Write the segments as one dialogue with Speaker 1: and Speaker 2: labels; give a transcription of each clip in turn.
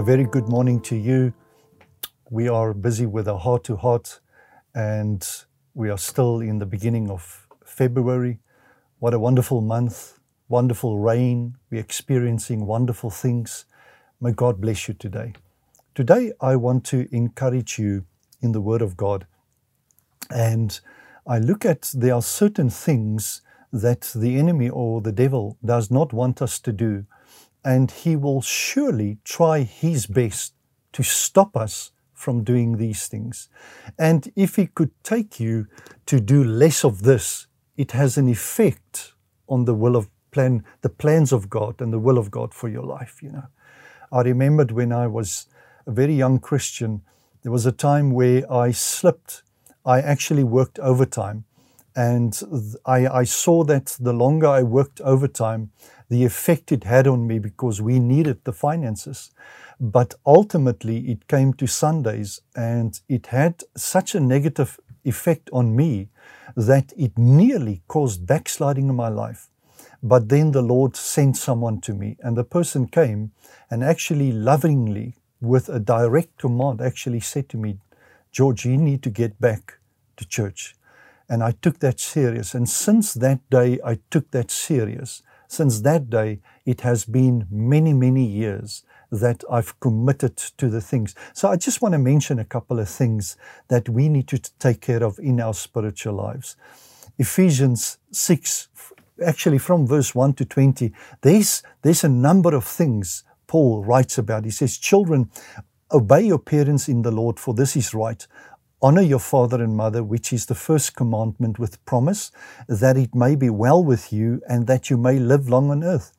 Speaker 1: very good morning to you. We are busy with our heart to heart, and we are still in the beginning of February. What a wonderful month, wonderful rain. We're experiencing wonderful things. May God bless you today. Today, I want to encourage you in the Word of God. And I look at there are certain things that the enemy or the devil does not want us to do and he will surely try his best to stop us from doing these things. And if he could take you to do less of this, it has an effect on the will of plan, the plans of God and the will of God for your life, you know. I remembered when I was a very young Christian, there was a time where I slipped. I actually worked overtime. And I, I saw that the longer I worked overtime, the effect it had on me because we needed the finances. But ultimately, it came to Sundays and it had such a negative effect on me that it nearly caused backsliding in my life. But then the Lord sent someone to me, and the person came and actually lovingly, with a direct command, actually said to me, George, you need to get back to church. And I took that serious. And since that day, I took that serious. Since that day, it has been many, many years that I've committed to the things. So I just want to mention a couple of things that we need to take care of in our spiritual lives. Ephesians 6, actually from verse 1 to 20, there's, there's a number of things Paul writes about. He says, Children, obey your parents in the Lord, for this is right. Honor your father and mother, which is the first commandment with promise, that it may be well with you and that you may live long on earth.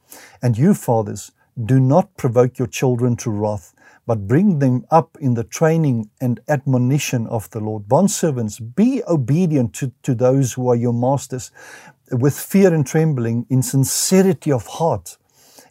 Speaker 1: And you, fathers, do not provoke your children to wrath, but bring them up in the training and admonition of the Lord. Bondservants, be obedient to, to those who are your masters with fear and trembling, in sincerity of heart.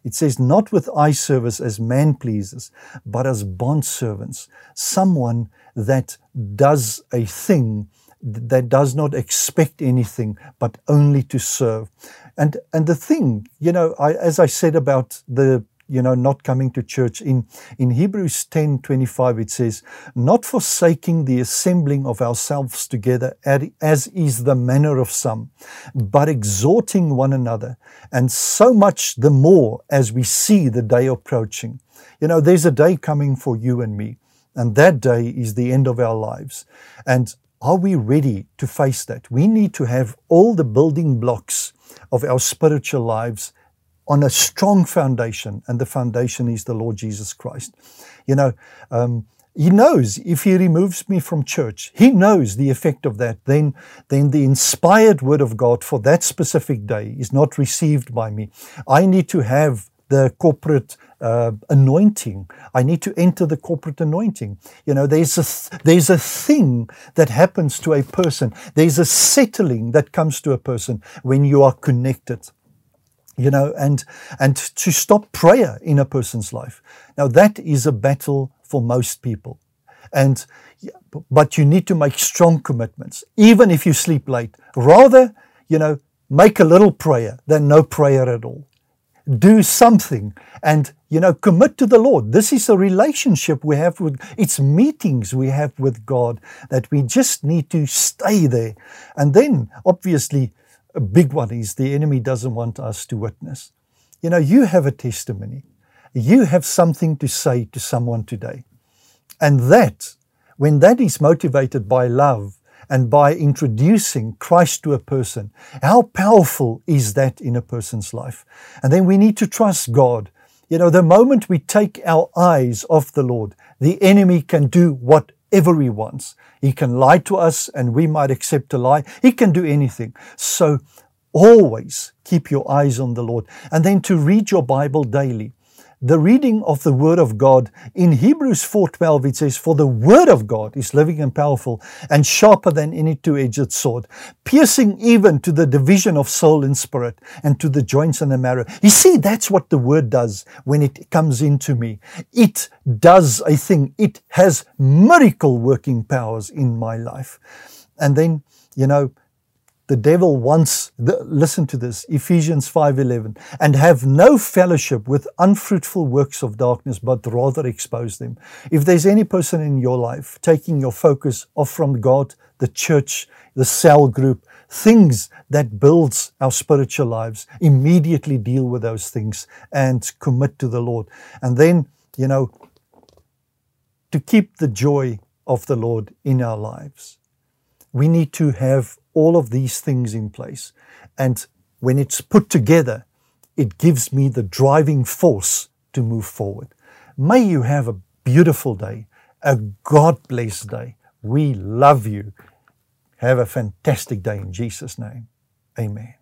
Speaker 1: It says, not with eye service as man pleases, but as bondservants, someone that does a thing that does not expect anything but only to serve. And and the thing, you know, I, as I said about the you know not coming to church in in Hebrews 10 25 it says not forsaking the assembling of ourselves together as is the manner of some but exhorting one another and so much the more as we see the day approaching you know there's a day coming for you and me and that day is the end of our lives. And are we ready to face that? We need to have all the building blocks of our spiritual lives on a strong foundation, and the foundation is the Lord Jesus Christ. You know, um, he knows if he removes me from church, he knows the effect of that. Then, then the inspired word of God for that specific day is not received by me. I need to have the corporate uh, anointing. I need to enter the corporate anointing. You know, there's a th- there's a thing that happens to a person. There's a settling that comes to a person when you are connected. You know, and and to stop prayer in a person's life. Now that is a battle for most people, and but you need to make strong commitments, even if you sleep late. Rather, you know, make a little prayer than no prayer at all do something and you know commit to the lord this is a relationship we have with it's meetings we have with god that we just need to stay there and then obviously a big one is the enemy doesn't want us to witness you know you have a testimony you have something to say to someone today and that when that is motivated by love and by introducing Christ to a person. How powerful is that in a person's life? And then we need to trust God. You know, the moment we take our eyes off the Lord, the enemy can do whatever he wants. He can lie to us and we might accept a lie. He can do anything. So always keep your eyes on the Lord and then to read your Bible daily the reading of the word of God in Hebrews 4:12 it says for the word of God is living and powerful and sharper than any two-edged sword piercing even to the division of soul and spirit and to the joints and the marrow. You see that's what the word does when it comes into me. It does a thing it has miracle working powers in my life. And then you know The devil wants, the, listen to this, Ephesians 5.11, and have no fellowship with unfruitful works of darkness, but rather expose them. If there's any person in your life taking your focus off from God, the church, the cell group, things that builds our spiritual lives, immediately deal with those things and commit to the Lord. And then, you know, to keep the joy of the Lord in our lives, we need to have all of these things in place. And when it's put together, it gives me the driving force to move forward. May you have a beautiful day, a God blessed day. We love you. Have a fantastic day in Jesus' name. Amen.